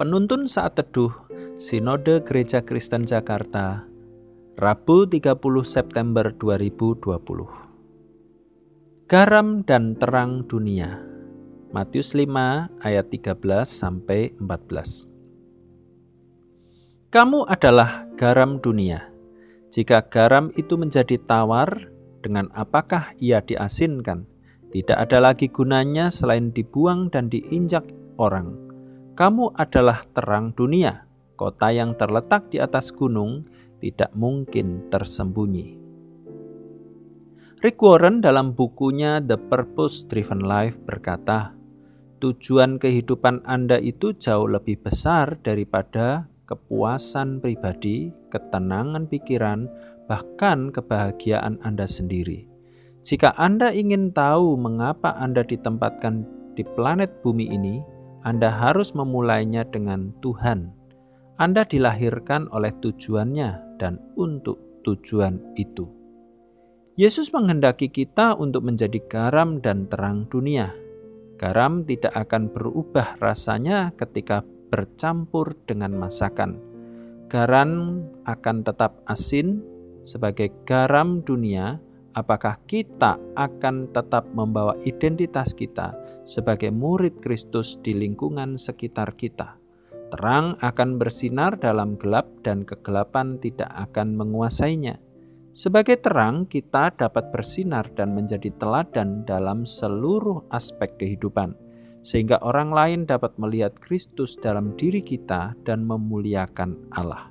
Penuntun Saat Teduh Sinode Gereja Kristen Jakarta Rabu 30 September 2020 Garam dan terang dunia Matius 5 ayat 13 sampai 14 Kamu adalah garam dunia. Jika garam itu menjadi tawar, dengan apakah ia diasinkan? Tidak ada lagi gunanya selain dibuang dan diinjak orang kamu adalah terang dunia. Kota yang terletak di atas gunung tidak mungkin tersembunyi. Rick Warren dalam bukunya The Purpose Driven Life berkata, tujuan kehidupan Anda itu jauh lebih besar daripada kepuasan pribadi, ketenangan pikiran, bahkan kebahagiaan Anda sendiri. Jika Anda ingin tahu mengapa Anda ditempatkan di planet bumi ini, anda harus memulainya dengan Tuhan. Anda dilahirkan oleh tujuannya dan untuk tujuan itu. Yesus menghendaki kita untuk menjadi garam dan terang dunia. Garam tidak akan berubah rasanya ketika bercampur dengan masakan. Garam akan tetap asin sebagai garam dunia apakah kita akan tetap membawa identitas kita sebagai murid Kristus di lingkungan sekitar kita. Terang akan bersinar dalam gelap, dan kegelapan tidak akan menguasainya. Sebagai terang, kita dapat bersinar dan menjadi teladan dalam seluruh aspek kehidupan, sehingga orang lain dapat melihat Kristus dalam diri kita dan memuliakan Allah.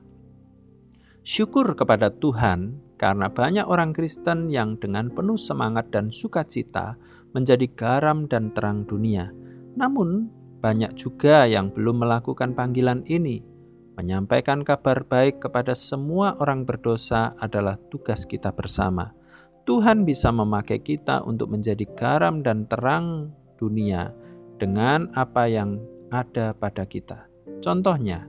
Syukur kepada Tuhan karena banyak orang Kristen yang dengan penuh semangat dan sukacita menjadi garam dan terang dunia. Namun, banyak juga yang belum melakukan panggilan ini. Menyampaikan kabar baik kepada semua orang berdosa adalah tugas kita bersama. Tuhan bisa memakai kita untuk menjadi garam dan terang dunia dengan apa yang ada pada kita. Contohnya,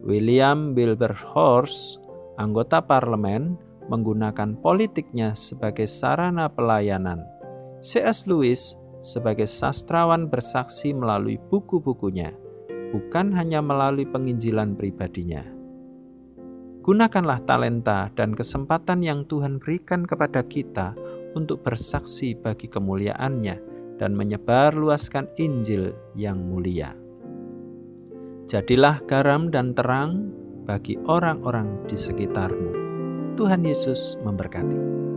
William Wilberforce, anggota parlemen, menggunakan politiknya sebagai sarana pelayanan. C.S. Lewis sebagai sastrawan bersaksi melalui buku-bukunya, bukan hanya melalui penginjilan pribadinya. Gunakanlah talenta dan kesempatan yang Tuhan berikan kepada kita untuk bersaksi bagi kemuliaannya dan menyebarluaskan Injil yang mulia. Jadilah garam dan terang bagi orang-orang di sekitarmu. Tuhan Yesus memberkati.